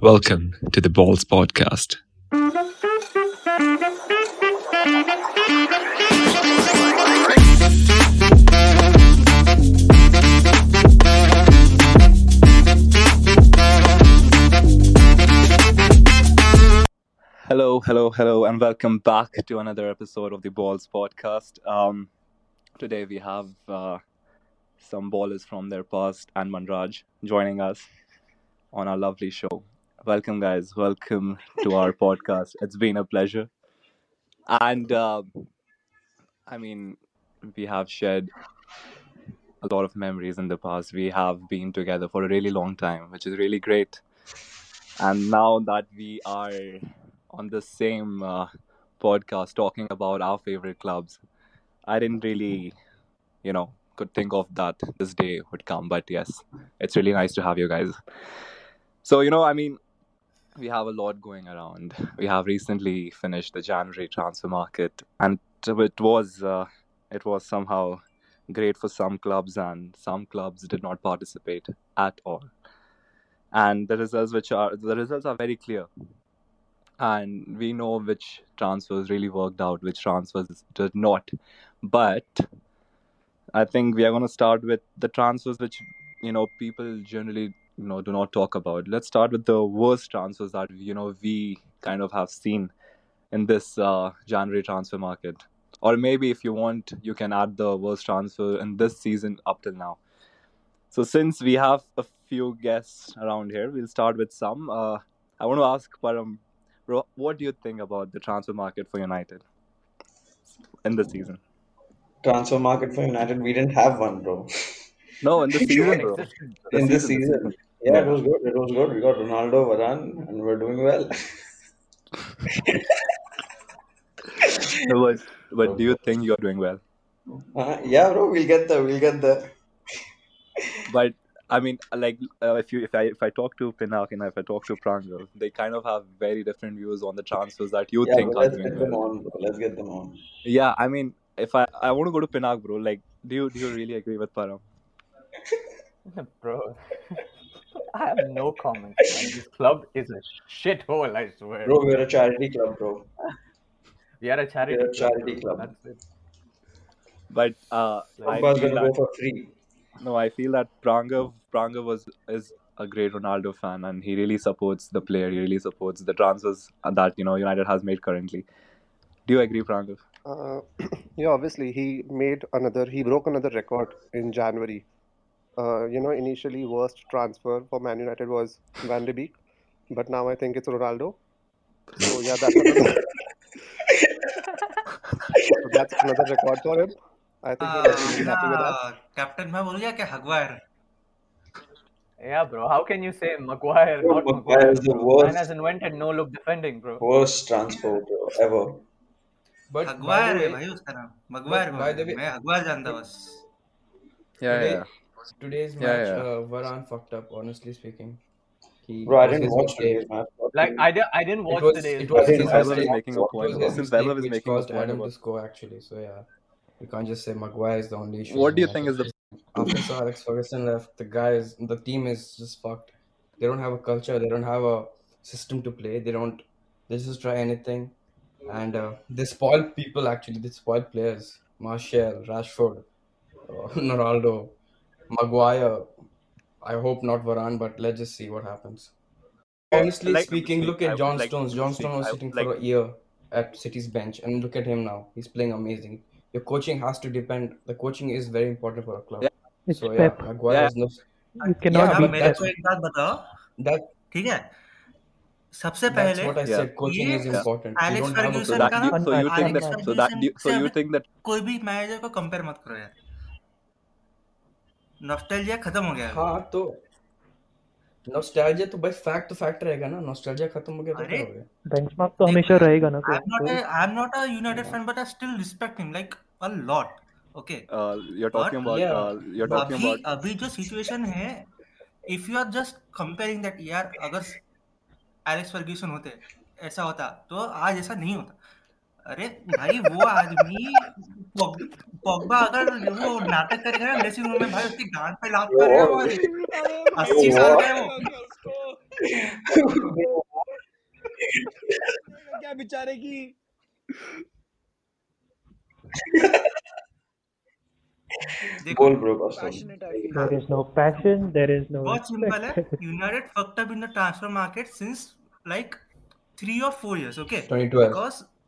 Welcome to the Balls Podcast. Hello, hello, hello, and welcome back to another episode of the Balls podcast. Um, today we have uh, some ballers from their past and Manraj joining us on our lovely show. Welcome, guys. Welcome to our podcast. It's been a pleasure. And uh, I mean, we have shared a lot of memories in the past. We have been together for a really long time, which is really great. And now that we are on the same uh, podcast talking about our favorite clubs, I didn't really, you know, could think of that this day would come. But yes, it's really nice to have you guys. So, you know, I mean, we have a lot going around. We have recently finished the January transfer market, and it was uh, it was somehow great for some clubs, and some clubs did not participate at all. And the results, which are the results, are very clear, and we know which transfers really worked out, which transfers did not. But I think we are going to start with the transfers which you know people generally you know do not talk about. Let's start with the worst transfers that you know we kind of have seen in this uh, January transfer market. Or maybe if you want, you can add the worst transfer in this season up till now. So since we have a few guests around here, we'll start with some. Uh, I want to ask Param, bro, what do you think about the transfer market for United in this season? transfer market for United, we didn't have one, bro. No, in the season, bro. In the season, season. Yeah, it Yeah. was good. It was good. We got Ronaldo, Varane, and we're doing well. No, but, but do you think you're doing well? Uh, yeah, bro, we'll get there. We'll get there. But I mean, like, uh, if you if I if I talk to Pinak and if I talk to Prangal, they kind of have very different views on the transfers that you Yeah, think bro, are let's doing get them well. on, bro. Let's get them on. Yeah, I mean, if I I want to go to Pinak, bro, like, do you do you really agree with Param? Bro, I have no comments. Man. This club is a shithole, I swear. Bro, we're a charity club, bro. We are a charity We're a club, charity bro. club. That's it. But uh, I Pogba's feel gonna go that for free. no, I feel that Prangav Prangav was is a great Ronaldo fan, and he really supports the player. He really supports the transfers that you know United has made currently. Do you agree, Prangav? Uh, yeah, obviously he made another. He broke another record in January. Uh, you know, initially worst transfer for Man United was Van de Beek, but now I think it's Ronaldo. So yeah, that's another. so that's another record for him. I think हाँ, he's really happy with that. अपना captain मैं बोल गया क्या हगवायर Yeah, bro. How can you say Maguire, Bro, not Maguire Maguire, is the bro? Man worst. has invented no look defending, bro. Worst transfer, bro, ever. But by हगवायर the है way, भाई उसका नाम Maguire but by the way, मैं हगवायर जानता but बस Yeah, today yeah, today's match, yeah. uh, Varane fucked up. Honestly speaking, he Bro, I didn't watch mistake. today's match. Like do I, di- I didn't It watch was today's it was match. his I Since Weber didn't is mistake. making a. It point, was his Since Weber mistake is which making a point Adam about to score actually. So yeah, you can't just say Maguire is the only issue what do you think is the After Sir Alex Ferguson left, the guys, the team is just fucked. They don't have a culture. They don't have a system to play. They don't. They just try anything, and uh, they spoil people. Actually, they spoil players. Martial, Rashford, uh, Ronaldo, Maguire. I hope not Varane, but let's just see what happens. Honestly like speaking, see, look I at would John like Stones. to John see Stone was I sitting would like for a year at City's bench, and look at him now. He's playing amazing. Your coaching has to depend. The coaching is very important for a club. yeah It's So yeah, Pep. Maguire yeah was no. You cannot Yeah, अच्छा beat but मेरे Pep. that's को एक बात बताओ that ठीक है सबसे that's पहले what I yeah said. Coaching ये is yeah important. You Alex don't have a so Fergusson that का do ना you, so you think Alex that so that Fergusson do, so से you अगर think that कोई भी manager को compare मत करो यार नॉस्टैल्जिया खत्म हो गया है। हाँ तो नॉस्टैल्जिया तो भाई फैक्ट तो फैक्ट रहेगा ना। नॉस्टैल्जिया खत्म हो गया तो अरे क्या हो गया? बेंचमार्क तो हमेशा रहेगा ना I am not I am not a United fan but I still respect him like a lot okay but about Yeah. uh, you're talking अभी about अभी जो सिचुएशन है if you are just comparing that यार अगर Alex Ferguson होते ऐसा होता तो आज ऐसा नहीं होता। अरे भाई वो आदमी पोग- पोग्बा अगर वो नाटक करेगा ना ड्रेसिंग रूम में भाई उसकी गांड पे लात मारेगा what? वो अस्सी साल का है वो क्या बेचारे की बोल bro feel. There is no passion. There is no बहुत सिंपल है. United fucked up in the transfer market since like three or four years okay 2012. because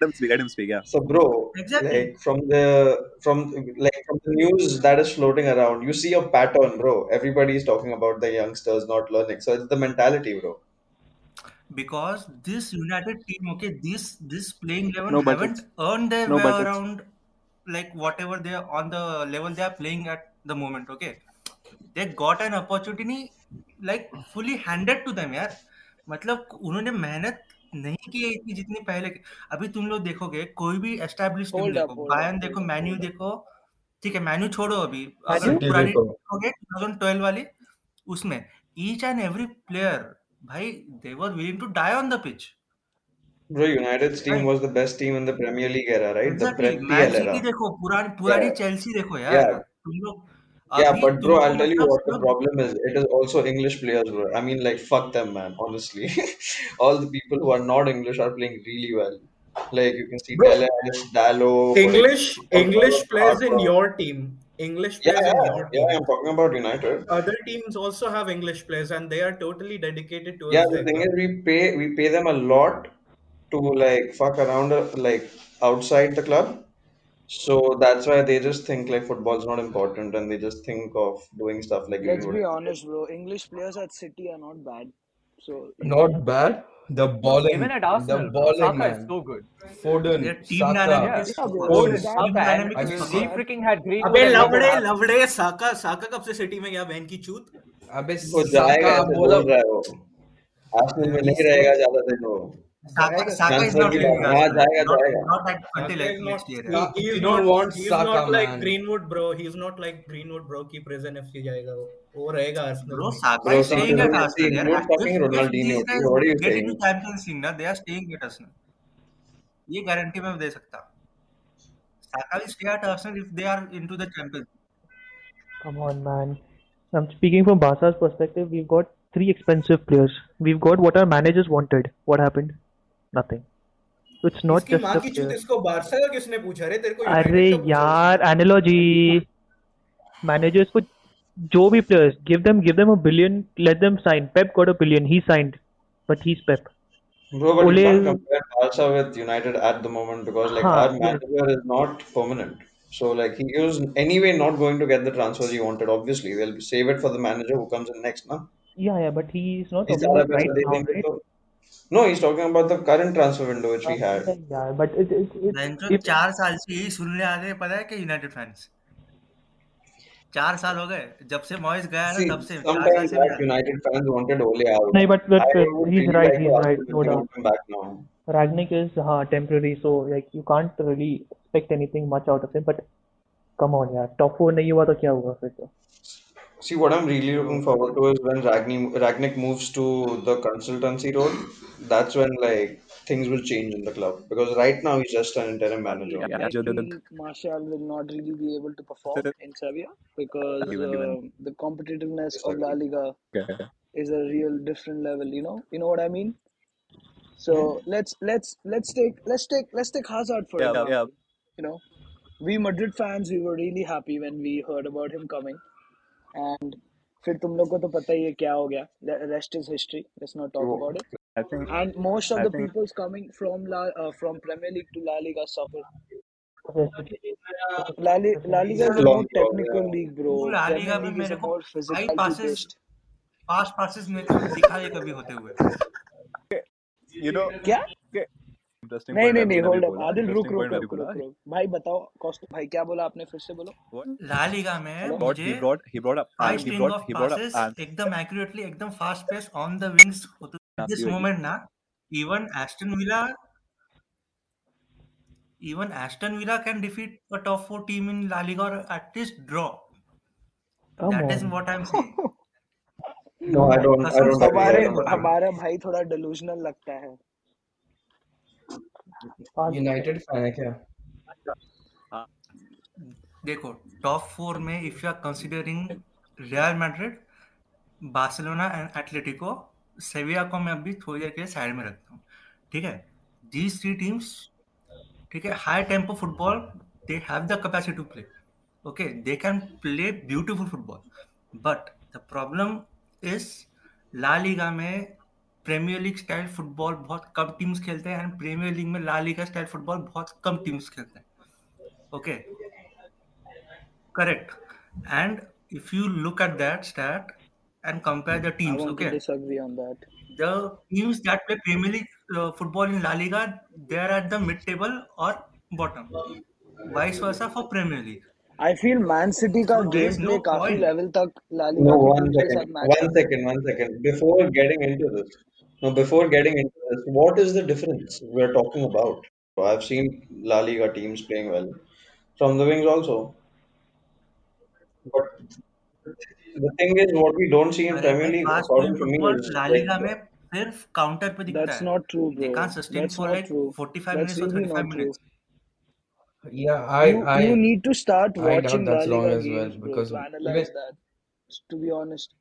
Let him speak. Let him speak. Yeah. So, bro, Exactly. like from the from like from the news that is floating around, you see a pattern, bro. Everybody is talking about the youngsters not learning. So it's the mentality, bro. because this United team, okay, this this playing eleven No, but haven't earned their no, way but it's- around like whatever they are on the level they are playing at the moment. Okay, they got an opportunity like fully handed to them यार मतलब उन्होंने मेहनत नहीं की है इतनी जितनी पहले की अभी तुम लोग देखोगे कोई भी एस्टेब्लिश टीम देखो बायर्न hold देखो मैन्यू. देखो ठीक है मैन्यू छोड़ो अभी अगर? पुरानी देखो। देखोगे 2012 वाली उसमें ईच एंड एवरी प्लेयर भाई they were willing to die on the pitch Bro, United's team Right. was the best team in the Premier League era, right? The exactly Prep man PL City era. देखो पुरानी पुरानी Yeah. Chelsea देखो यार Yeah. तुम लोग Yeah, but bro, I'll tell you what the problem is. It is also English players, bro. I mean, like, fuck them, man. Honestly, all the people who are not English are playing really well. Like you can see Bro, Dallo, like English English players in your team. English players in yeah, your yeah. team. I'm talking about United. Other teams also have English players and they are totally dedicated to. Yeah, the thing is, we pay we pay them a lot to like fuck around like outside the club, So that's why they just think like football's not important, and they just think of doing stuff like Let's Greenwood. be honest, bro. English players at City are not bad. So you know, Not bad. The balling, Even at the Arsenal, bro, balling, Saka man. is so good. Foden, their team Saka. dynamic Yeah. is yeah, bro. Foden. That, team Saka dynamic and is you he see- fucking freaking had Greenwood अबे and लवड़े Lampard. लवड़े साका साका कब से city में गया बहन की चूत अबे वो जाएगा साका ऐसे बोला बोल रहा है वो आर्सेनल में नहीं रहेगा ज्यादा दिन वो Saka, जाएगा Saka is ट्रांसफर not की leaving बात हाँ Arsenal. जाएगा Not, जाएगा not at, until Saka like is next not year. he, yeah. he You is don't not want he is Saka, not like man. Greenwood bro he is not like Greenwood bro की present FC जाएगा वो वो रहेगा Arsenal Bro, में Saka Bro, is see, staying this at is- Arsenal. see, Yeah. Greenwood's If, fucking if Ronaldinho, these okay? guys What are you get saying? into Champions League, ना, they are staying at Arsenal. ये guarantee मैं दे सकता Saka will stay at Arsenal if they are into the Champions. Come on, man. I'm speaking from Barca's perspective. We've got three expensive players. We've got what our managers wanted. What happened? nothing it's not just माँ की चूत इसको बादशाह का किसने पूछा रे तेरे को अरे यार एनालॉजी मैंने जो इसको जो भी players give them give them a billion let them sign Pep got a billion he signed but he is Pep Bro, but Ole... you can't compare Barca with United at the moment because like Haan, our manager yeah. is not permanent. So like he is anyway not going to get the transfers he wanted. Obviously, they'll save it for the manager who comes in next, na? Yeah, yeah, but he is not. He's right now, right? No, he's talking about the current transfer window which we had. yeah but it, it, it, बेंचो if चार साल से यही सुनने आ रहे हैं पता है कि यूनाइटेड फैंस चार साल हो गए जब से मॉइस गया है See, ना तब से चार साल sometimes से that United fans wanted Ole out. But- but, I uh, would he's really right, like he's to ask right, him no if he doubt. would come back now. Ragnick is uh, temporary so like you can't really expect anything much out of him but come on यार top four नहीं हुआ तो क्या हुआ फिर तो See, what I'm really looking forward to is when Ragni- Rangnick moves to the consultancy role. That's when like things will change in the club because right now he's just an interim manager. Yeah, I yeah, feel Martial will not really be able to perform in Sevilla because Given, given. um, the competitiveness of La Liga is a real different level. You know, you know what I mean. So let's let's let's take let's take let's take Hazard for Yeah, yeah. You know, we Madrid fans we were really happy when we heard about him coming, and फिर तुम लोग को तो पता ही है क्या हो गया. The rest is history. Let's not talk Wo- about it. I think And most of I the think- people's coming from La uh, from Premier League to La Liga suffer. La, Li- La Liga is a Long more ball, technical yeah. league, bro. La Premier Liga में मेरे को physicality passes. Fast passes मेरे को दिखाई कभी होते हुए you know क्या इंटरेस्टिंग नहीं नहीं नहीं होल्ड अप आदिल रुक रुक रुक भाई बताओ कॉस्ट भाई क्या बोला आपने फिर से बोलो? ला लिगा में मुझे he brought he brought up he brought he brought up एकदम एक्यूरेटली एकदम fast pace on the wings होते दिस मोमेंट ना even Aston Villa even Aston Villa can defeat a top 4 team in La Liga और at least draw that is what I am saying No, I don't, I don't हमारे हमारा भाई थोड़ा delusional लगता है। United fan है क्या? देखो टॉप फोर में if you are considering Real Madrid Barcelona and Atletico Sevilla को मैं अभी थोड़ी देर के साइड में रखता हूँ। ठीक है? दीज थ्री टीम्स ठीक है? High tempo football they have the capacity to play okay they can play beautiful football but the problem is La Liga में प्रीमियर लीग स्टाइल फुटबॉल बहुत कम टीम्स खेलते हैं एंड प्रीमियर लीग में La Liga style football बहुत कम teams खेलते हैं okay correct and if you look at that stat and compare the teams to okay disagree on that the teams that play premier league uh, football in la liga they are at the mid table or bottom vice versa for premier league I feel Man City का गेम no काफ़ी level तक ला No, one second. One second. One second. Before getting into this, no, before getting into this, what is the difference we're talking about? I've seen La Liga teams playing well from the wings also, but the thing is, what we don't see in अरे Premier भाई League, fast according moving to me, football is La like Liga में सिर्फ counter पे दिखता That's है not true they bro can't sustain That's for not like true 45 That's minutes or really 35 not true minutes Yeah, I You I you need to start I doubt watching La that's wrong Liga as well games bro because to even analyze that to be honest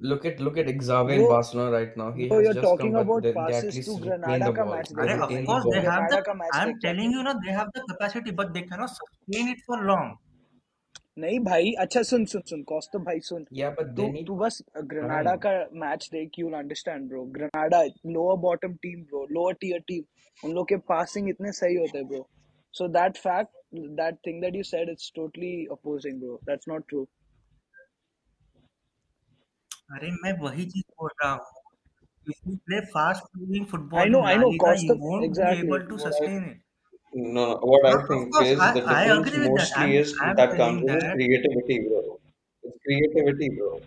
Look at look at Xavi in Barcelona right now. He has you're just come, talking about they, they at passes least to retain Granada the ball. Match They अरे of retain the course they ball. have Granada the का match I'm देख telling you ना they have the capacity but they cannot sustain it for long नहीं भाई अच्छा सुन सुन सुन कौस्तुभ भाई सुन Yeah, but तू they need तू बस ग्रेनाडा का मैच देख you understand bro Granada lower bottom team bro lower tier team उन लोग के पासिंग इतने सही होते हैं bro so that fact that thing that you said it's totally opposing bro that's not true अरे मैं वही चीज बोल रहा हूँ if you play fast moving I football no in I La no Liga you Kaustubh won't be exactly able to what I sustain it no, no, what I no, of think course is I, the I difference agree with that mostly I'm is I'm that telling comes in is that creativity, bro. It's creativity, bro.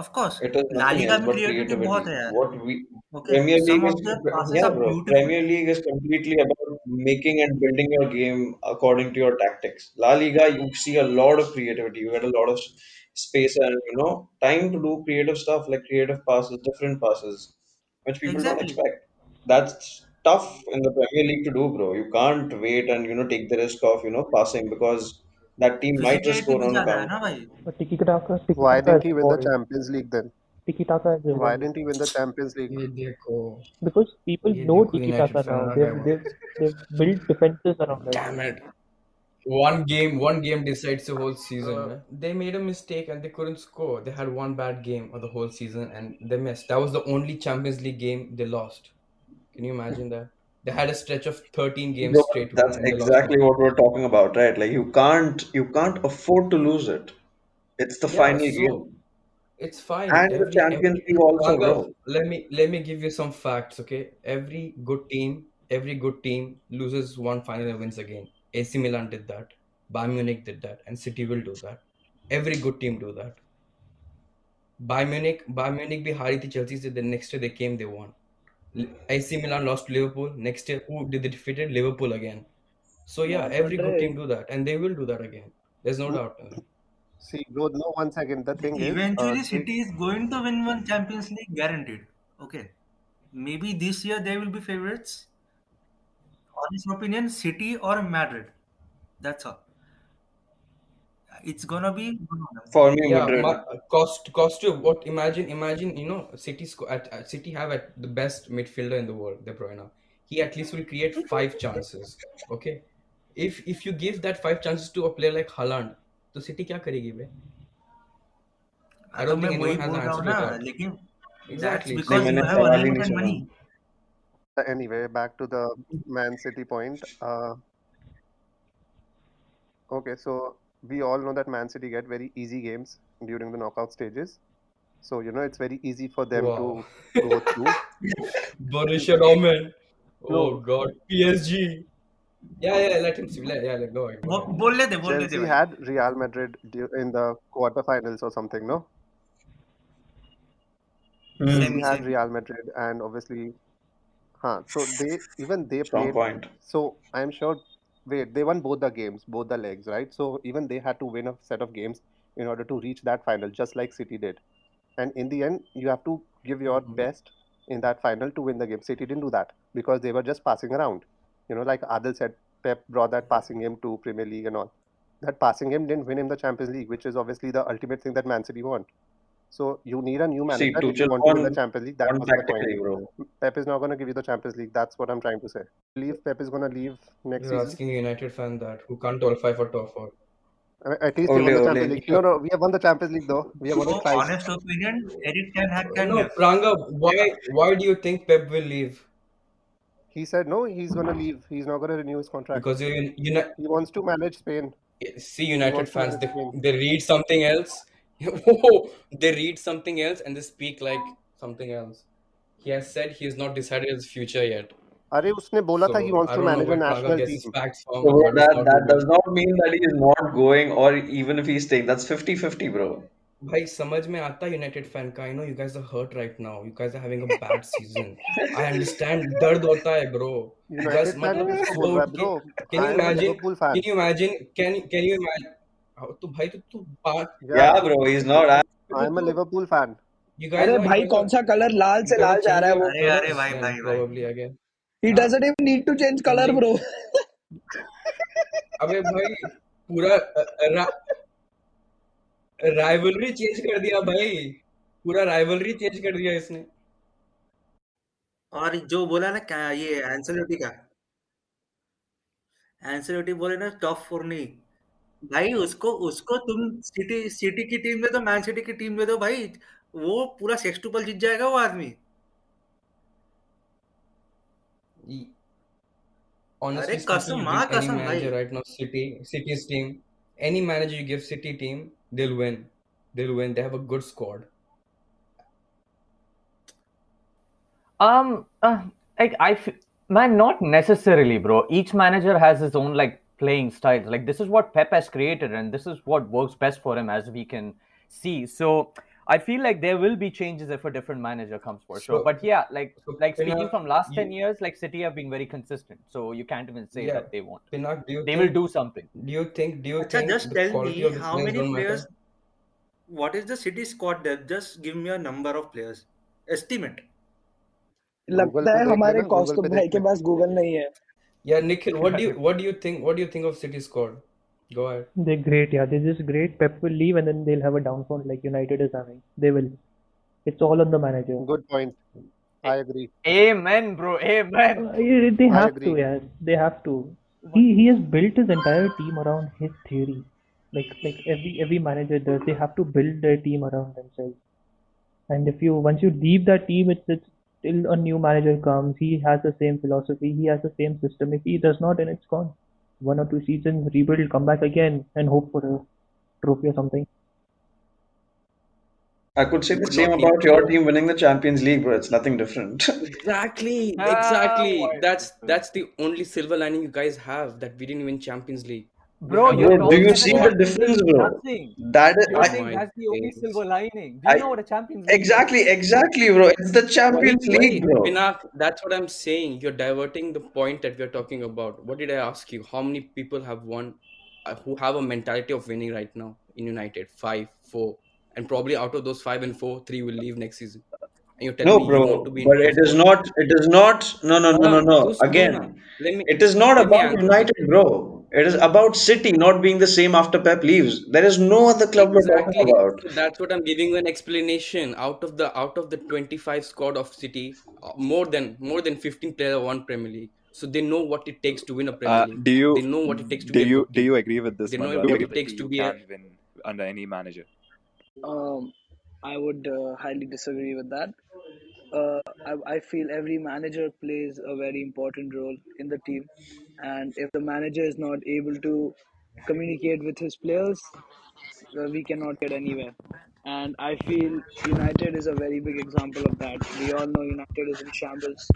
of course It is La nothing Liga else में but creativity बहुत creativity. है यार What we okay Premier some League of is their passes yeah, are bro. beautiful Premier League is completely about making and building your game according to your tactics. La Liga, you see a lot of creativity. You get a lot of space and you know time to do creative stuff like creative passes, different passes, which people don't exactly expect. That's tough in the Premier League to do, bro. You can't wait and you know take the risk of you know passing because that team might just physicality score भी on a ज्यादा है ना counter. भाई But Tiki Taka, Tiki Why Taka didn't has he win the evolved. Champions League then? Tiki Taka has Why evolved didn't he win the Champions League? ये देखो because people ये know देखो Tiki United Taka fan now. आ They've गया they've they've built defenses around it. Damn it. One game, one game decides the whole season. Uh, man. They made a mistake and they couldn't score. They had one bad game of the whole season and they missed. That was the only Champions League game they lost. Can you imagine that? They had a stretch of 13 games Bro, straight that's win and they lost exactly what we're talking about, right? Like you can't you can't afford to lose it. It's the Yeah, final so game. it's fine. And the Champions every League also, Raghav, bro. let me let me give you some facts, okay? Every good team, every good team loses one final and wins again. AC Milan did that. Bayern Munich did that, and City will do that. Every good team do that. Bayern Munich, Bayern Munich भी हारी थी Chelsea से. The next year they came, they won. L- AC Milan lost to Liverpool. Next year, who did they defeated? Liverpool again. So yeah, Not every good team Madrid. do that, and they will do that again. There's no Hmm. doubt. in it. See, bro, no, one second. The thing is, uh, eventually take City is going to win one Champions League guaranteed okay maybe this year they will be favorites honest opinion City or Madrid that's all it's gonna be one of them. For me, Yeah, Madrid. ma- cost cost you what? Imagine imagine you know City sco- at, at City have at the best midfielder in the world, De Bruyne. He at least will create five chances. Okay, if if you give that five chances to a player like Haaland, तो City क्या करेगी बे? I हाँ तो don't मैं think वही anyone has बोल an रहा हूँ answer ना to that. लेकिन that's Exactly. नहीं because मैंने you have सवाल ही नहीं unlimited सुना. money anyway, back to the Man City point. Uh, okay, so we all know that Man City get very easy games during the knockout stages. So, you know, it's very easy for them Wow. to go through. Borussia Dortmund. Oh No, God. PSG. Yeah, yeah. Let him see. Let, yeah, let go ahead. Go वो ahead. बोल लेते बोल लेते Chelsea भाई had Real Madrid du- in the quarterfinals or something, no? Hmm. Chelsea semi had semi Real Madrid, and obviously, Huh, so they even they Strong played. point. So I'm sure. Wait, they won both the games, both the legs, right? So even they had to win a set of games in order to reach that final, just like City did. And in the end, you have to give your Mhm. best in that final to win the game. City didn't do that because they were just passing around. You know, like Adil said, Pep brought that passing game to Premier League and all. That passing game didn't win him the Champions League, which is obviously the ultimate thing that Man City want. So you need a new See, manager if you Tuchel want to win the Champions League. That won was my tactically, point. bro. Pep is not going to give you the Champions League. That's what I'm trying to say. Believe Pep is going to leave next You're season. asking a United fan that who can't qualify for top four. At least we won the ole. Champions League. No, no, we have won the Champions League though. We have won So it twice. honest opinion, Erik Ten Hag can No. Pranga, why why do you think Pep will leave? He said no, he's going to leave. He's not going to renew his contract. Because you you He wants to manage Spain. see United fans they they read something else. Oh, they read something else and they speak like something else. He has said he has not decided his future yet. अरे उसने बोला था he So wants I to don't know manage a where Pranga national gets his team. facts from. So What is that not that good. does not mean that he is not going, or even if he's staying. That's 50-50, bro. भाई समझ में आता United fan का I know you guys are hurt right now you guys are having a bad season I understand दर्द होता है bro you guys United fan मतलब कैसे उसको बोल रहा है उठ bro? के can I you am a imagine Liverpool fan. Can you imagine can can you imagine तो भाई तो तू बात या bro he is not I am a Liverpool fan you guys अरे भाई कौन सा कलर लाल से लाल जा रहा है वो? अरे अरे भाई भाई probably again he. Doesn't even need to change colour bro अबे भाई पूरा राइवलरी चेंज कर दिया भाई। पूरा राइवलरी चेंज कर दिया इसने। और जो बोला ना क्या ये एंसेलोटी का? एंसेलोटी बोले ना टॉप फोर नहीं। भाई उसको उसको तुम सिटी सिटी की टीम में तो मैन सिटी की टीम में तो भाई वो पूरा सेक्सटूपल जीत जाएगा वो आदमी। अरे कसम माँ हाँ, कसम भाई। Right now City City's team any manager you give City team they will win they will win they have a good squad um uh, like i man not necessarily bro. Each manager has his own like playing styles. Like this is what Pep has created, and this is what works best for him, as we can see. So I feel like there will be changes if a different manager comes for sure. So, But yeah, like so like speaking Pinak, from last ten you, years, like City have been very consistent. So you can't even say yeah, that they won't. Pinak, do you They will think, do something. do you think, do you अच्छा think just the tell quality me of the how players many don't matter? players what is the city squad depth just give me a number of players estimate Google लगता पे है देख हमारे लेना Google कौस्तुभ पे भाई देख के ले पास गूगल नहीं है yeah, Nikhil, what do you, what do you think, what do you think of City squad? Go ahead. They're great, yeah. They're just great. Pep will leave and then they'll have a downfall like United is having. They will. It's all on the manager. Good point. I agree. Amen, bro. Amen. Uh, they have to, yeah. They have to. He he has built his entire team around his theory. Like like every every manager does. They have to build their team around themselves. And if you once you leave that team, it's it's till a new manager comes. He has the same philosophy. He has the same system. If he does not, then it's gone. One or two seasons, rebuild, come back again, and hope for a trophy or something. I could say the Could same about your team winning the Champions League, bro. It's nothing different. Exactly, Ah, exactly. why That's that's the only silver lining you guys have that we didn't win Champions League. We Bro, you're Bro, do you see the difference, bro? nothing. That is, I, saying that's the only silver lining. Do you I know what a Champions League is? exactly, exactly, bro. It's the Champions why, League, bro. Pinak, that's what I'm saying. You're diverting the point that we're talking about. What did I ask you? How many people have won, uh, who have a mentality of winning right now in United? Five, four, and probably out of those five and four, three will leave next season. And you're No, me you bro, to be but it is not. It is not. No, no, no, no, Hold on, no. do suno na. Again, Let me it is not about. United, bro. It is about City not being the same after Pep leaves. There is no other club we're talking about. So that's what I'm giving you an explanation. Out of the out of the 25 squad of City, uh, more than more than 15 players have won Premier League. So they know what it takes to win a Premier Uh, League. do you They know what it takes to do you do you agree with this, They know what it takes to be a win under any manager? um I would uh, highly disagree with that uh, I, I feel every manager plays a very important role in the team. And if the manager is not able to communicate with his players uh, we cannot get anywhere. And i feel united is a very big example of that. We all know united is in shambles.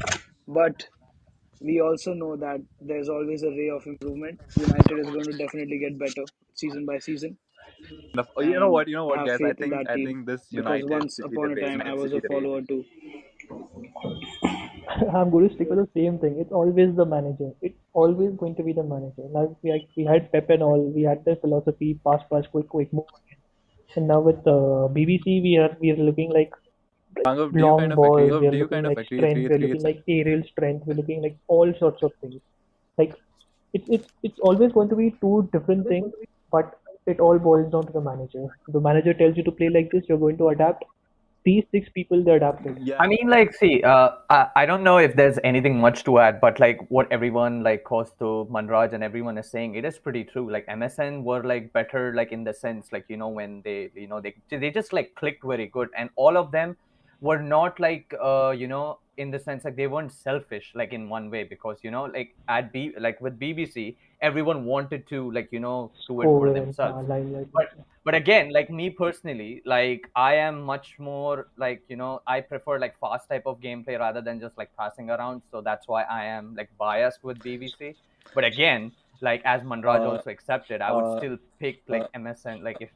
But we also know that there's always a ray of improvement. United is going to definitely get better season by season The- oh, you know what? You know what, guys? I faith in think that I team think this because United once upon a time i was a follower too I'm going to stick with the same thing. It's always the manager. It's always going to be the manager. Like we had, we had Pep and all. We had the philosophy: pass, pass, quick, quick, move. And now with uh, BBC, we are we are looking like Raghav, do you long kind of balls. agree? We are Do you looking kind of like agree? strength. Three, We're three, looking like aerial strength. We're looking like all sorts of things. Like it's it's it's always going to be two different things, but it all boils down to the manager. The manager tells you to play like this. You're going to adapt. These six people, they adapted. yeah. I mean, like, see, uh, I, I don't know if there's anything much to add, but like what everyone, like Kostu, Manraj, and everyone is saying, it is pretty true. Like MSN were like better, like in the sense, like you know, when they, you know, they they just like clicked very good, and all of them were not like, uh, you know, in the sense like they weren't selfish, like in one way, because you know, like at B, like with BBC, everyone wanted to, like you know, do it for Score and uh, themselves. But but again like me personally like i am much more like you know i prefer like fast type of gameplay rather than just like passing around. So that's why i am like biased with bbc but again like as manraj Uh, also accepted i would uh, still pick like msn like if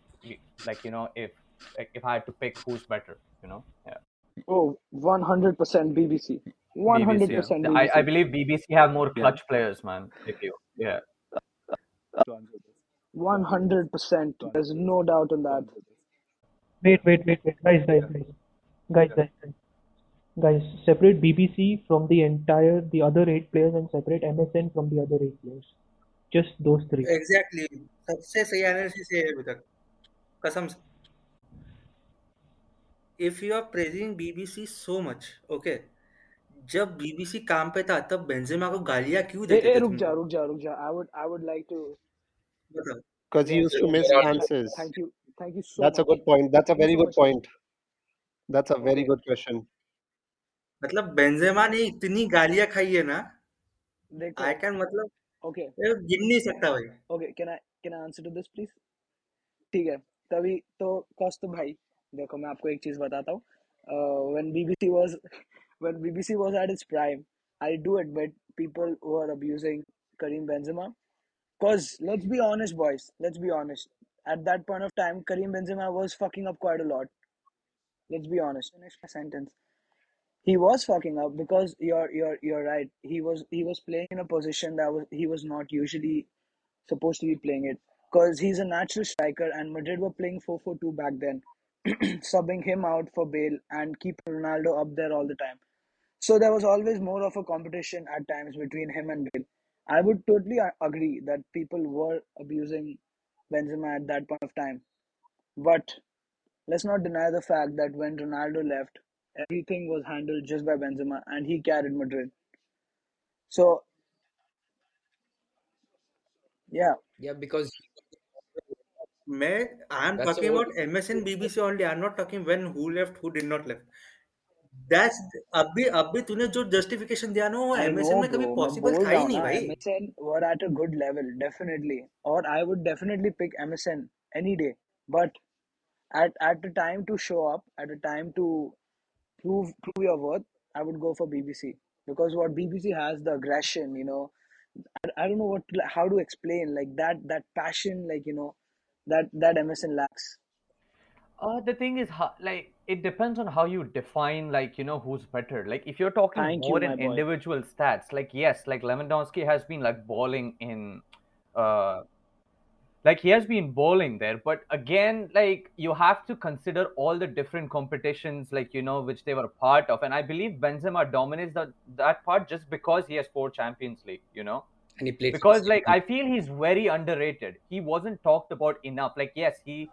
like you know if like, if i had to pick who's better you know? Yeah. Oh, 100% BBC. 100% bbc yeah. BBC. I, I believe bbc have more Yeah. clutch players man if you yeah to answer this. 100%. There's no doubt in To that. answer this. Wait, wait, wait, wait, guys, guys, guys, guys, guys, guys. Guys, separate BBC from the entire the other eight players and separate MSN from the other eight players. Just those three. Exactly सबसे सही analysis है अभी तक कसम से if you are praising BBC so much okay जब BBC काम पे था तब बेंजेमा को गालियाँ क्यों देते थे रुक जा रुक जा रुक जा। I would I would like to because he used to miss chances thank you thank you so much that's a good point that's a very good point that's a very good question मतलब Benzema ने इतनी गालियाँ खाई है ना देखो I can मतलब okay मतलब गिन नहीं सकता भाई। Okay can I can answer to this please ठीक है तभी तो कॉस्ट भाई देखो मैं आपको एक चीज़ बताता हूँ। When BBC was when BBC was at its prime. I do admit people were abusing Karim Benzema. Cause let's be honest boys. Let's be honest. At that point of time Karim Benzema was fucking up quite a lot. Let's be honest. Finish my sentence. He was fucking up because you're you're you're right. He was he was playing in a position that was he was not usually supposed to be playing it. Because he's a natural striker and Madrid were playing 4-4-2 back then. Subbing him out for Bale and keeping Ronaldo up there all the time so there was always more of a competition at times between him and Bale. I would totally agree that people were abusing Benzema at that point of time. But let's not deny the fact that when Ronaldo left, everything was handled just by Benzema and he carried Madrid. So, yeah. Yeah, because. May, I'm talking about MSN BBC only. I'm not talking when who left, who did not left. That's अभी अभी तूने जो justification दिया ना वो MSN में कभी. मैं पॉसिबल बोल था रहा ही हूँ नहीं ना भाई MSN were at a good level, definitely. Or I would definitely pick MSN any day. But at at the time to show up, at the time to prove prove your worth, I would go for BBC because what BBC has the aggression, you know. I, I don't know what to, how to explain like that that passion, like you know, that that MSN lacks. Uh, the thing is, like, it depends on how you define, like, you know, who's better. Like, if you're talking Thank you, more my in boy. individual stats, like, yes, like Lewandowski has been like balling in, uh, like he has been bowling there. But again, like, you have to consider all the different competitions, like, you know, which they were part of. And I believe Benzema dominates that that part just because he has four Champions League, you know and he played for because City. like i feel he's very underrated he wasn't talked about enough like yes he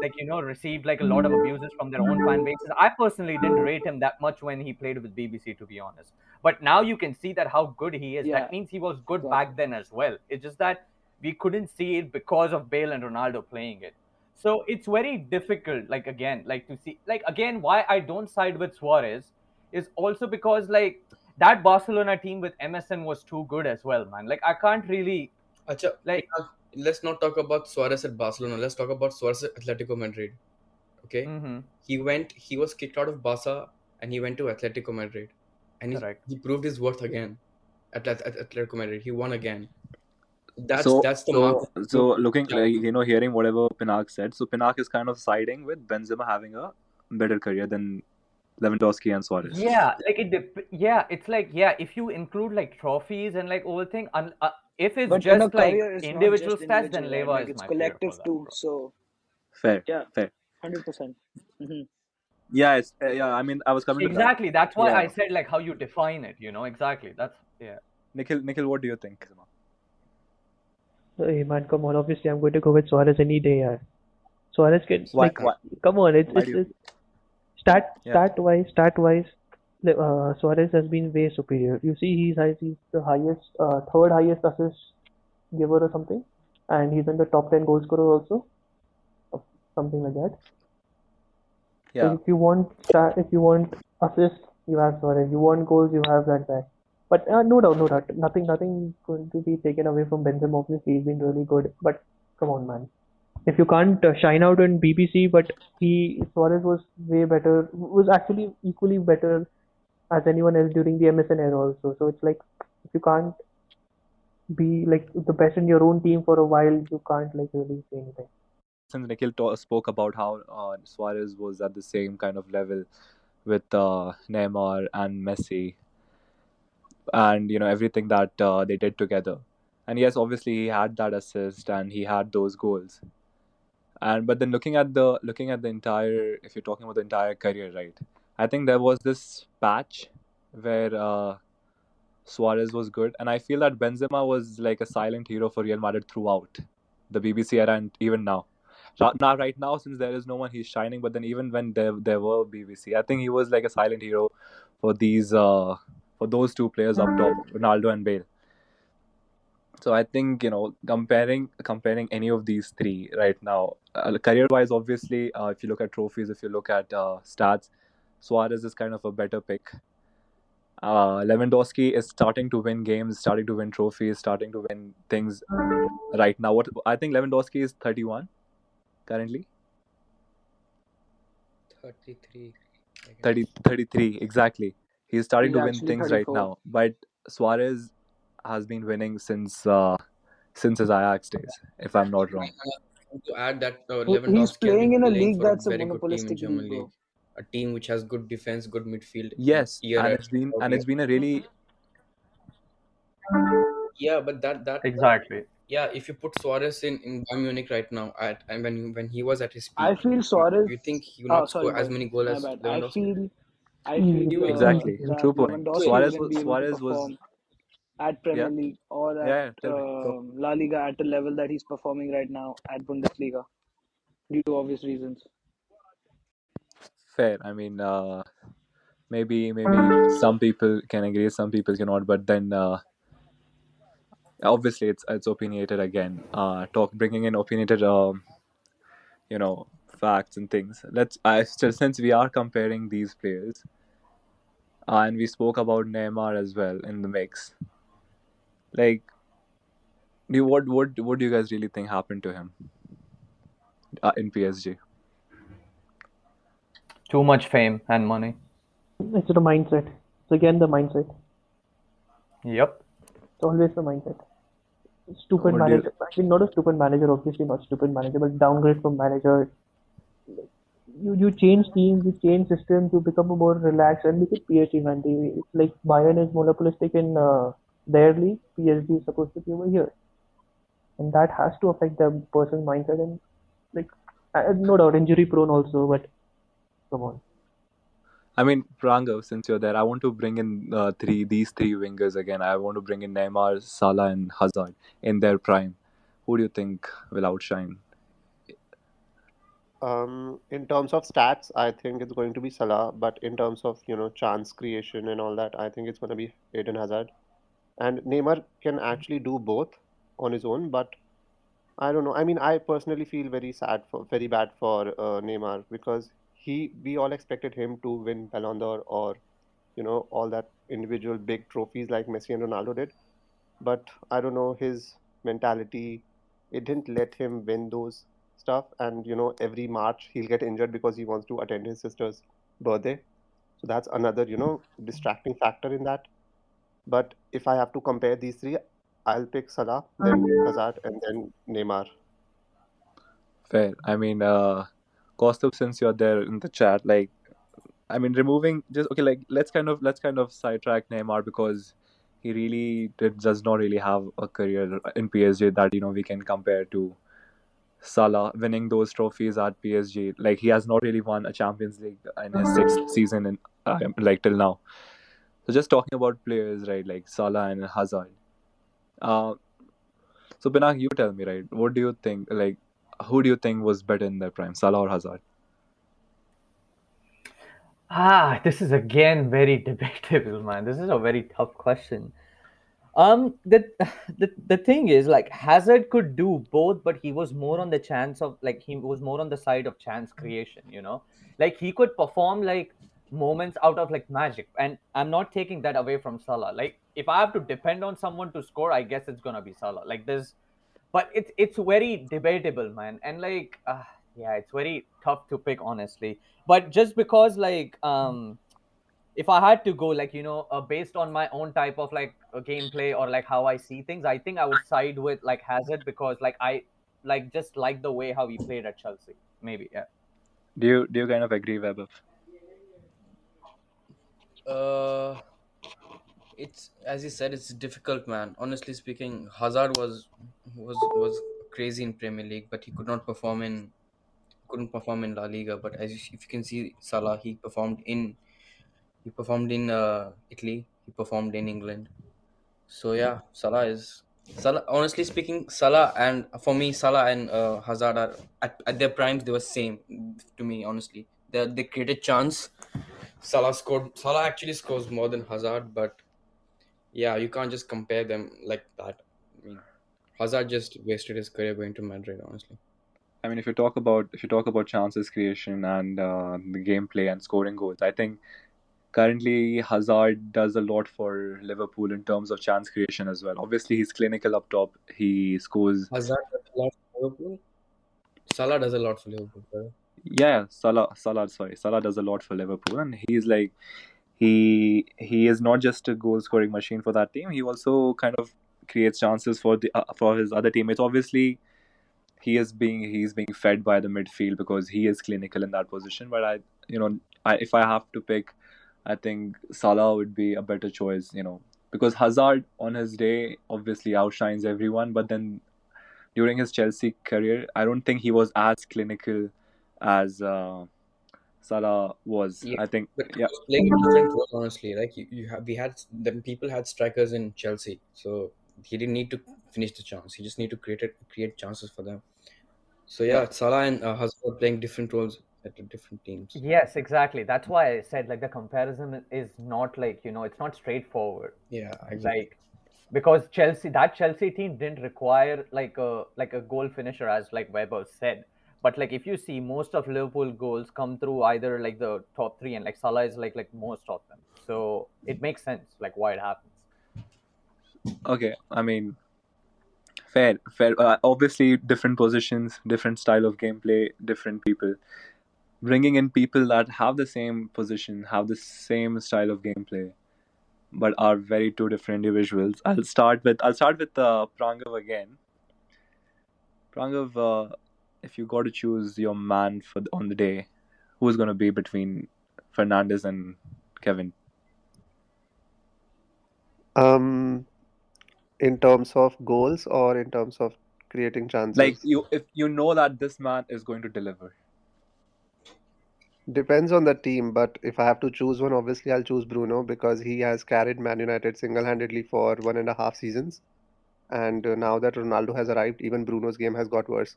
like you know received like a lot of abuses from their own fan bases. I personally didn't rate him that much when he played with bbc to be honest. But now you can see that how good he is. Yeah, that means he was good exactly. back then as well. It's just that we couldn't see it because of bale and ronaldo playing it. So it's very difficult like again like to see like again why i don't side with suarez is also because like that barcelona team with msn was too good as well man. Like i can't really Acha, like let's not talk about Suarez at Barcelona. Let's talk about Suarez at Atletico Madrid. Okay, mhm. he went. He was kicked out of Barca, and he went to Atletico Madrid, and he, he proved his worth again at, at, at Atletico Madrid. He won again. That's so, that's the so, mark. so looking like you know, hearing whatever Pinak said, so Pinak is kind of siding with Benzema having a better career than Lewandowski and Suarez. Yeah, like it. Yeah, it's like yeah. If you include like trophies and like all thing, un- uh, if it's But just like career, it's not individual just stats, then individual, right? Leva Like is it's my collective too. So Fair, yeah, fair. hundred percent. Mm-hmm. Yeah, it's, uh, yeah. I mean, I was coming to that. Exactly. That's why Yeah. I said like how you define it. You know exactly. That's yeah. Nikhil, Nikhil, what do you think? Hey man, come on. Obviously, I'm going to go with Suarez any day. Yeah. Suarez can Why? like, why? come on. It's it's, do you- it's stat Yeah. stat wise, stat wise. Uh, Suarez has been way superior. You see, he's he's the highest, uh, third highest assist giver or something, and he's in the top ten goal scorer also, something like that. So Yeah. if you want if you want assist, you have Suarez. You want goals, you have that guy. But uh, no doubt, no doubt, nothing, nothing going to be taken away from Benzema. Obviously, he's been really good. But come on, man. If you can't uh, shine out in BBC, but he Suarez was way better, was actually equally better as anyone else during the MSN era also. So it's like if you can't be like the best in your own team for a while, you can't like really say anything. Since Nikhil spoke about how uh, Suarez was at the same kind of level with uh, Neymar and Messi, and you know everything that uh, they did together. And yes, obviously he had that assist and he had those goals. And but then looking at the looking at the entire, if you're talking about the entire career, right? I think there was this patch where uh, Suarez was good, and I feel that Benzema was like a silent hero for Real Madrid throughout the BBC era and even now. Now, right now, since there is no one, he's shining. But then, even when there there were BBC, I think he was like a silent hero for these uh for those two players up top, Ronaldo and Bale. So I think you know comparing comparing any of these three right now, uh, career wise, obviously, uh, if you look at trophies, if you look at uh, stats, Suarez is kind of a better pick. Uh, Lewandowski is starting to win games, starting to win trophies, starting to win things right now. What I think Lewandowski is 31 currently. 33. I guess. 30, 33 exactly. He's starting He's to win actually things right now. But Suarez has been winning since uh, since his Ajax days, if I'm not wrong. To add that uh, He- he's playing in a league that's a very good monopolistic league, league, bro. A team which has good defense, good midfield. Yes, Year and it's been and year. it's been a really Yeah, but that that Exactly. yeah, if you put Suarez in in Bayern Munich right now, at and when when he was at his peak, I feel you, Suarez. you think he will Oh, not sorry, score as many goals as bad. I feel. I Mm, feel You uh, exactly that true point. Suarez was be able to Suarez was at Premier yeah League or at yeah tell me um La Liga at the level that he's performing right now at Bundesliga due to obvious reasons. Fair. I mean, uh, maybe maybe some people can agree, some people cannot. But then uh, obviously it's it's opinionated again. Uh, talk bringing in opinionated um, you know facts and things. Let's I still since we are comparing these players, uh, and we spoke about Neymar as well in the mix. Like, do what what what do you guys really think happened to him uh, in PSG? Too much fame and money. It's the mindset. It's again the mindset. Yep. It's always the mindset. Stupid What do you? manager. I mean, not a stupid manager, obviously not stupid manager, but downgrade from manager. You you change teams, you change systems, you become a more relaxed and look at PSG, man. They, it's like Bayern is monopolistic in uh, their league. PSG is supposed to be over here, and that has to affect the person's mindset and like no doubt injury prone also. But come on. I mean, Prangav, since you're there, I want to bring in uh, three these three wingers again. I want to bring in Neymar, Salah, and Hazard in their prime. Who do you think will outshine? Um, in terms of stats, I think it's going to be Salah, but in terms of, you know, chance creation and all that, I think it's going to be Eden Hazard. And Neymar can actually do both on his own, but I don't know. I mean, I personally feel very sad for, very bad for uh, Neymar because he, we all expected him to win Ballon d'Or or, you know, all that individual big trophies like Messi and Ronaldo did. But I don't know, his mentality, it didn't let him win those stuff. And, you know, every March he'll get injured because he wants to attend his sister's birthday. So that's another, you know, distracting factor in that. But if I have to compare these three, I'll pick Salah, then Hazard, and then Neymar. Fair. I mean, uh, Kaustubh, since you're there in the chat, like, I mean, removing just okay, like let's kind of let's kind of sidetrack Neymar because he really did, does not really have a career in PSG that you know we can compare to Salah winning those trophies at PSG. Like he has not really won a Champions League in his sixth season in uh, like till now. So just talking about players, right? Like Salah and Hazard. Uh, so Pinak, you tell me, right? What do you think? Like, who do you think was better in their prime, Salah or Hazard? Ah, this is again very debatable, man. This is a very tough question. Um, the the the thing is, like Hazard could do both, but he was more on the chance of like he was more on the side of chance creation. You know, like he could perform like moments out of like magic, and I'm not taking that away from Salah. Like if I have to depend on someone to score, I guess it's gonna be Salah. Like there's, but it's it's very debatable, man, and like uh, yeah, it's very tough to pick honestly. But just because like um if I had to go, like you know, uh, based on my own type of like uh, gameplay or like how I see things, I think I would side with like Hazard because like I like just like the way how he played at Chelsea. Maybe yeah. Do you do you kind of agree, Webber? Uh, it's as you said, it's difficult, man. Honestly speaking, Hazard was was was crazy in Premier League, but he could not perform in couldn't perform in La Liga. But as you, if you can see, Salah he performed in he performed in uh, Italy, he performed in England. So yeah, Salah is Salah. Honestly speaking, Salah and for me, Salah and uh, Hazard are at, at their primes. They were same to me. Honestly, they they created chance. Salah scored. Salah actually scores more than Hazard, but yeah, you can't just compare them like that. I mean, Hazard just wasted his career going to Madrid. Honestly. I mean, if you talk about if you talk about chances creation and uh, the gameplay and scoring goals, I think currently Hazard does a lot for Liverpool in terms of chance creation as well. Obviously, he's clinical up top. He scores. Hazard does a lot for Liverpool. Salah does a lot for Liverpool. Yeah, Salah. Salah. Sorry, Salah does a lot for Liverpool, and he's like he he is not just a goal scoring machine for that team. He also kind of creates chances for the uh, for his other teammates. Obviously, he is being he's being fed by the midfield because he is clinical in that position. But I, you know, I, if I have to pick, I think Salah would be a better choice. You know, because Hazard on his day obviously outshines everyone, but then during his Chelsea career, I don't think he was as clinical as uh, Salah was. Yeah, I think but yeah. playing a different role. Honestly, like you, you have we had then people had strikers in Chelsea, so he didn't need to finish the chance. He just need to create it, create chances for them. So yeah, Salah and uh, Hazard playing different roles at different teams. Yes, exactly. That's why I said like the comparison is not like you know it's not straightforward. Yeah, exactly. Like because Chelsea that Chelsea team didn't require like a like a goal finisher as like Weber said. But like if you see most of Liverpool goals come through either like the top three and like Salah is like like most of them. So it makes sense like why it happens. Okay, I mean, fair, fair. Uh, obviously, different positions, different style of gameplay, different people. Bringing in people that have the same position, have the same style of gameplay, but are very two different individuals. I'll start with I'll start with uh, Prangav again. Prangav, uh, if you got to choose your man for the, on the day, who's going to be between Fernandes and Kevin? Um, in terms of goals or in terms of creating chances? Like you, if you know that this man is going to deliver. Depends on the team, but if I have to choose one, obviously I'll choose Bruno because he has carried Man United single-handedly for one and a half seasons. And uh, now that Ronaldo has arrived, even Bruno's game has got worse.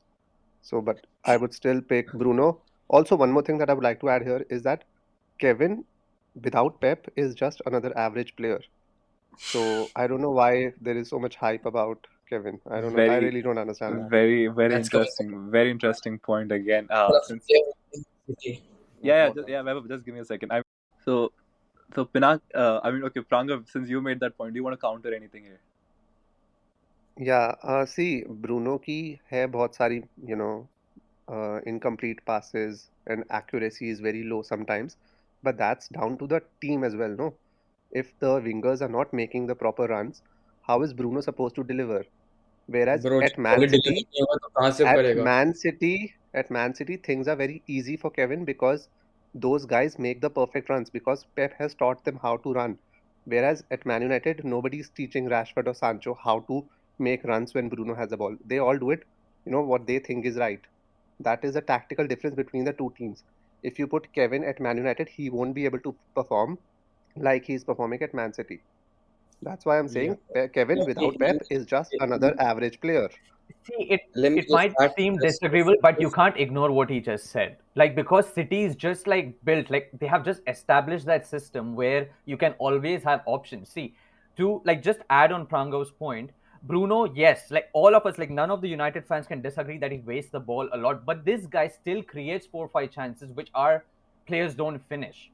So, but I would still pick Bruno. Also, one more thing that I would like to add here is that Kevin, without Pep, is just another average player. So I don't know why there is so much hype about Kevin. I don't know. I really don't understand that. very, very That's coming interesting. Very interesting point again. Uh, since City. yeah, yeah, just, yeah, Vaibhav, just give me a second. I so so Pinak. Uh, I mean, okay, Prangav. Since you made that point, do you want to counter anything here? Yeah, uh, see, Bruno की है बहुत सारी, you know, uh, incomplete passes and accuracy is very low sometimes, but that's down to the team as well, no? If the wingers are not making the proper runs, how is Bruno supposed to deliver? Whereas Bro, at Man अगर deliver City, नहीं होगा तो कहाँ से at करेगा? Man City, at Man City, things are very easy for Kevin because those guys make the perfect runs because Pep has taught them how to run. Whereas at Man United, nobody's teaching Rashford or Sancho how to make runs when Bruno has the ball. They all do it, you know, what they think is right. That is a tactical difference between the two teams. If you put Kevin at Man United, he won't be able to perform like he's performing at Man City. That's why I'm saying Pe- Kevin Yeah, without see, Pep is just another average player. See, it it might seem disagreeable, but you can't ignore what he just said. Like because City is just like built, like they have just established that system where you can always have options. See, to like just add on Prango's point, Bruno, yes, like all of us, like none of the United fans can disagree that he wastes the ball a lot, but this guy still creates four or five chances which our players don't finish.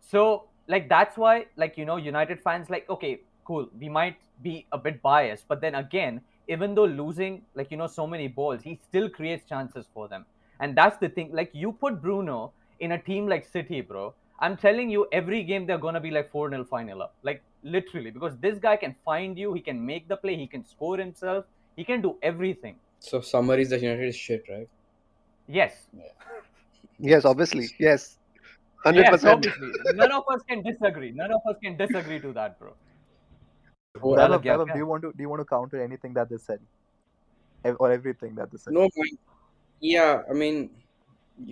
So like that's why like you know United fans like okay cool we might be a bit biased but then again even though losing like you know so many balls he still creates chances for them and that's the thing like you put Bruno in a team like City bro I'm telling you every game they're gonna be like 4-0 final up like literally because this guy can find you he can make the play he can score himself he can do everything So summary is that United is shit, right? yes Yes, obviously. Yes. 100%. yes obviously none of us can disagree none of us can disagree to that bro Well, Well, Vaibhav, yeah, do you want to do you want to counter anything that they said, or everything that they said? No, man. Yeah, I mean,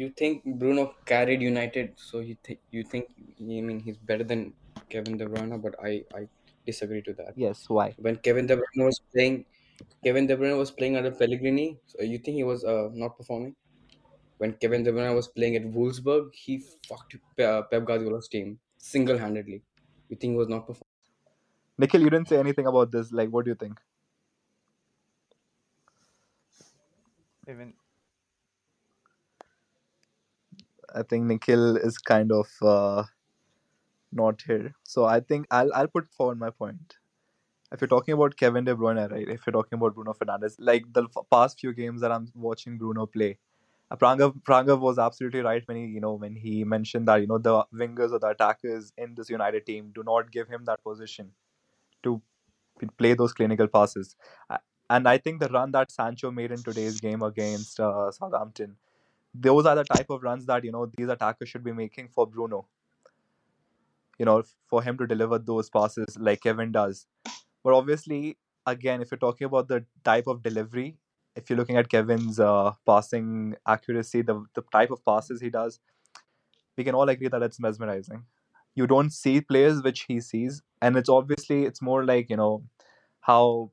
you think Bruno carried United, so you think you think I mean he's better than Kevin De Bruyne, but I I disagree to that. Yes. Why? When Kevin De Bruyne was playing, Kevin De Bruyne was playing under Pellegrini, so you think he was uh, not performing? When Kevin De Bruyne was playing at Wolfsburg, he fucked Pe- uh, Pep Guardiola's team single-handedly. You think he was not performing? Nikhil, you didn't say anything about this. Like, what do you think? even I think Nikhil is kind of uh, not here. So I think I'll I'll put forward my point. If you're talking about Kevin De Bruyne, right? If you're talking about Bruno Fernandes, like the past few games that I'm watching Bruno play, uh, Prangav Prangav was absolutely right when he you know when he mentioned that you know the wingers or the attackers in this United team do not give him that position to play those clinical passes. And I think the run that Sancho made in today's game against uh, Southampton, those are the type of runs that you know these attackers should be making for Bruno. You know, for him to deliver those passes like Kevin does. But obviously, again, if you're talking about the type of delivery, if you're looking at Kevin's uh, passing accuracy, the the type of passes he does, we can all agree that it's mesmerizing. You don't see players which he sees, and it's obviously it's more like you know how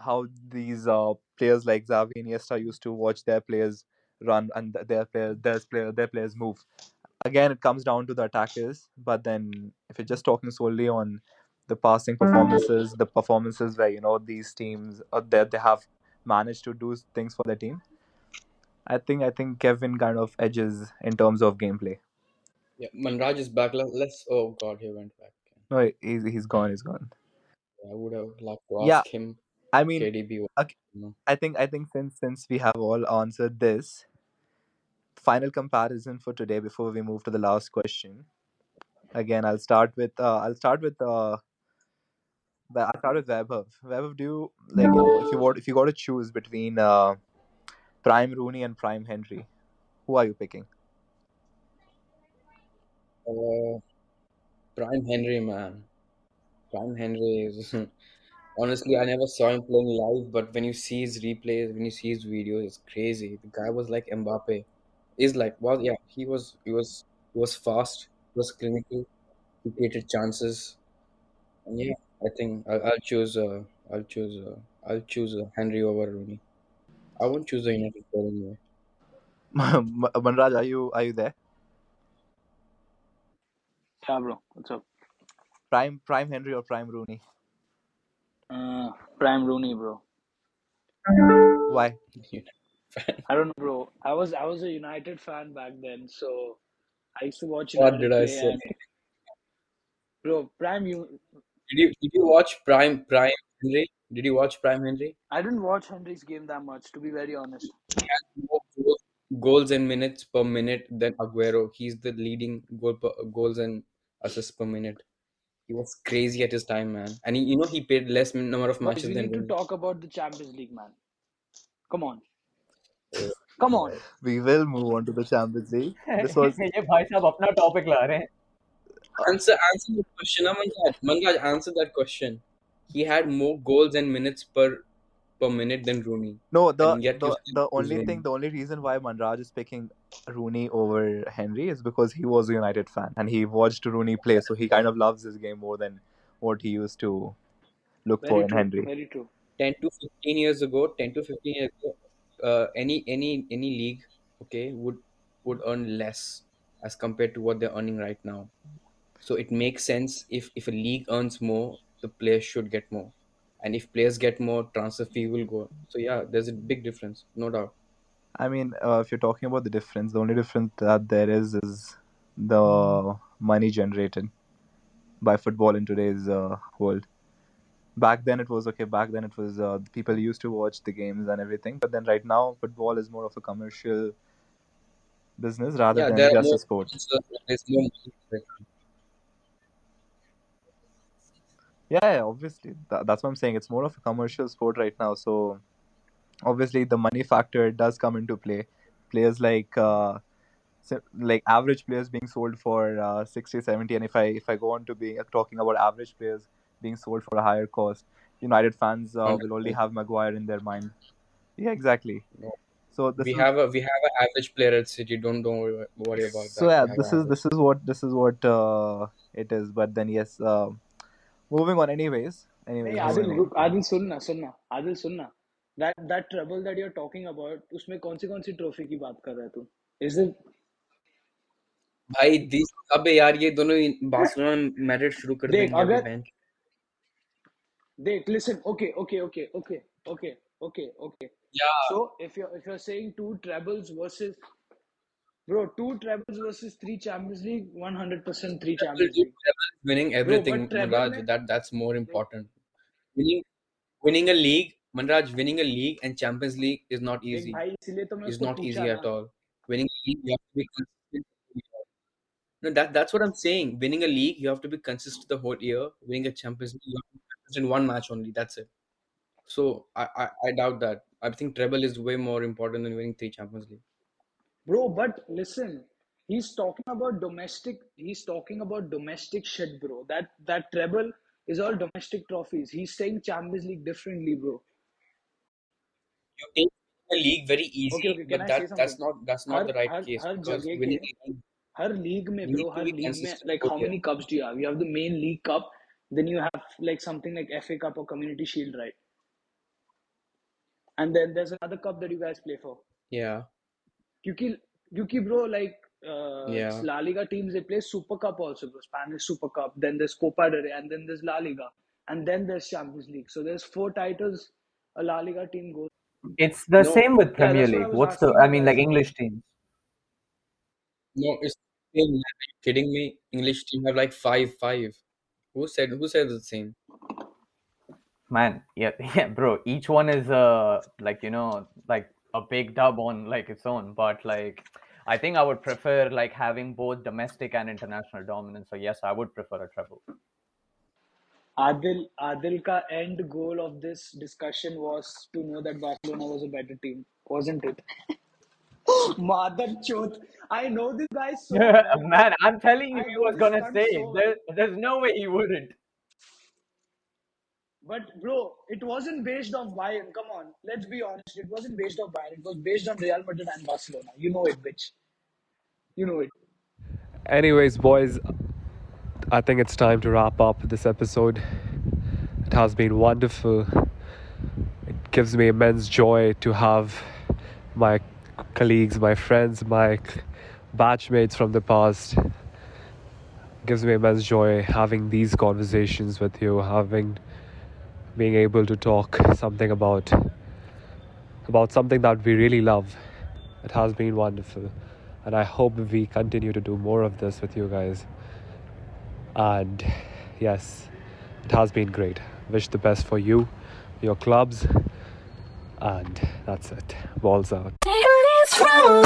how these uh, players like Xavi and Iniesta used to watch their players run and their players their player their players move. Again, it comes down to the attackers, but then if you're just talking solely on the passing performances, the performances where you know these teams uh, that they have managed to do things for their team, I think I think Kevin kind of edges in terms of gameplay. Yeah, Manraj is back. Let- Let's. Oh God, he went back. No, he's he's gone. He's gone. I would have liked to Yeah, ask him. I mean, KDB. okay, I think I think since since we have all answered this, final comparison for today before we move to the last question. Again, I'll start with uh, I'll start with uh, Wa- I'll start with Vaibhav. Vaibhav, do you like if you want if you got to choose between uh, Prime Rooney and Prime Henry, who are you picking? Uh, Prime Henry, man. Prime Henry is honestly, I never saw him playing live, but when you see his replays, when you see his videos, it's crazy. The guy was like Mbappe. Is like, well, yeah, he was, he was, he was fast, he was clinical, he created chances, and yeah, I think I'll, I'll choose, uh, I'll choose, uh, I'll choose uh, Henry over Rooney. I won't choose the United player anyway. Manraj, are you are you there? Yeah, bro. What's up? Prime Prime Henry or Prime Rooney? Uh, Prime Rooney, bro. Why? I don't know, bro. I was I was a United fan back then, so I used to watch What did I say? and bro, Prime you. Did you did you watch Prime Prime Henry? Did you watch Prime Henry? I didn't watch Henry's game that much, to be very honest. He has more goals, and minutes per minute than Aguero. He's the leading goal per, goals and assists per minute. He was crazy at his time, man. And he, you know he played less number of matches we than need to talk about the Champions League, man. Come on. Come on. We will move on to the Champions League. This was. Answer answer the question, Manraj. Manraj, answer that question. He had more goals and minutes per per minute than Rooney. No, the the, the only thing, the only reason why Manraj is picking Rooney over Henry is because he was a United fan and he watched Rooney play, so he kind of loves this game more than what he used to look very for true, in Henry. Very true. Ten to fifteen years ago, ten to fifteen years ago, uh, any any any league okay would would earn less as compared to what they're earning right now. So it makes sense if if a league earns more the players should get more. And if players get more transfer fee will go so yeah there's a big difference no doubt. I mean, uh, if you're talking about the difference, the only difference that there is is the money generated by football in today's uh, world. Back then, it was okay. Back then, it was uh, people used to watch the games and everything. But then, right now, football is more of a commercial business rather yeah than just more a sport. sponsors, there's more money right now. Yeah, yeah, obviously. That, that's what I'm saying. It's more of a commercial sport right now. So, obviously, the money factor does come into play. Players like uh, like average players being sold for uh, 60 70 and if i if i go on to being talking about average players being sold for a higher cost united fans uh, will only 100%. have maguire in their mind yeah exactly No. so this we is have a we have an average player at city don't don't worry, worry about so that yeah we have this an is this is what this is what uh, it is but then yes uh, moving on anyways anyways Hey, moving Adil, on look, Adil, सुनना सुनना Adil सुनना that that treble that you're talking about उसमें कौन सी कौन सी trophy की बात कर रहा है तू is it भाई दिस अबे यार ये दोनों बार्सिलोना में मैड्रिड शुरू कर देख देंगे अभी अगर Wait, listen. Okay, okay, okay, okay, okay, okay, okay. Yeah. So if you're if you're saying two trebles versus bro, two trebles versus three Champions League, one hundred percent three Champions League. Winning everything, bro, Manraj. That that's more important. Winning, winning a league, Manraj. Winning a league and Champions League is not easy. It's not easy at all. Winning a league, you have to be no, that that's what I'm saying. Winning a league, you have to be consistent the whole year. Winning a Champions League, you have to be consistent in one match only. That's it. So I, I, I doubt that. I think treble is way more important than winning three Champions League. Bro, but listen, he's talking about domestic. He's talking about domestic shit, bro. That that treble is all domestic trophies. He's saying Champions League differently, bro. You take the league very easy, okay, okay, but that, that's not that's not Har, the right Har, case. Har because winning her league में, you need bro. to her be league में, consistent like whole how year many cups do you have? You have the main league cup, then you have like something like FA Cup or Community Shield, right? And then there's another cup that you guys play for. yeah क्योंकि क्योंकि bro like uh, yeah La Liga teams they play Super Cup also bro Spanish Super Cup then there's Copa del Rey and then there's La Liga and then there's Champions League so there's four titles a La Liga team goes it's the no same with yeah premier that's what I league was what's the asking i you mean guys like english teams no it's are you kidding me? English team have like five five. Who said who said the same? Man yeah yeah bro each one is uh like you know like a big dub on like its own but like i think i would prefer like having both domestic and international dominance so yes i would prefer a treble. Adil Adil ka end goal of this discussion was to know that Barcelona was a better team wasn't it Mother Choth I know this guy so well man i'm telling you I he was gonna say so it. well there, there's no way he wouldn't But bro, it wasn't based on Bayern. Come on, let's be honest. It wasn't based on Bayern. It was based on Real Madrid and Barcelona. You know it, bitch. You know it. Anyways, boys, I think it's time to wrap up this episode. It has been wonderful. It gives me immense joy to have my colleagues, my friends, my batchmates from the past. Gives me immense joy having these conversations with you, having being able to talk something about about something that we really love. It has been wonderful. And I hope we continue to do more of this with you guys. And yes, it has been great. Wish the best for you, your clubs, and that's it. Balls out. From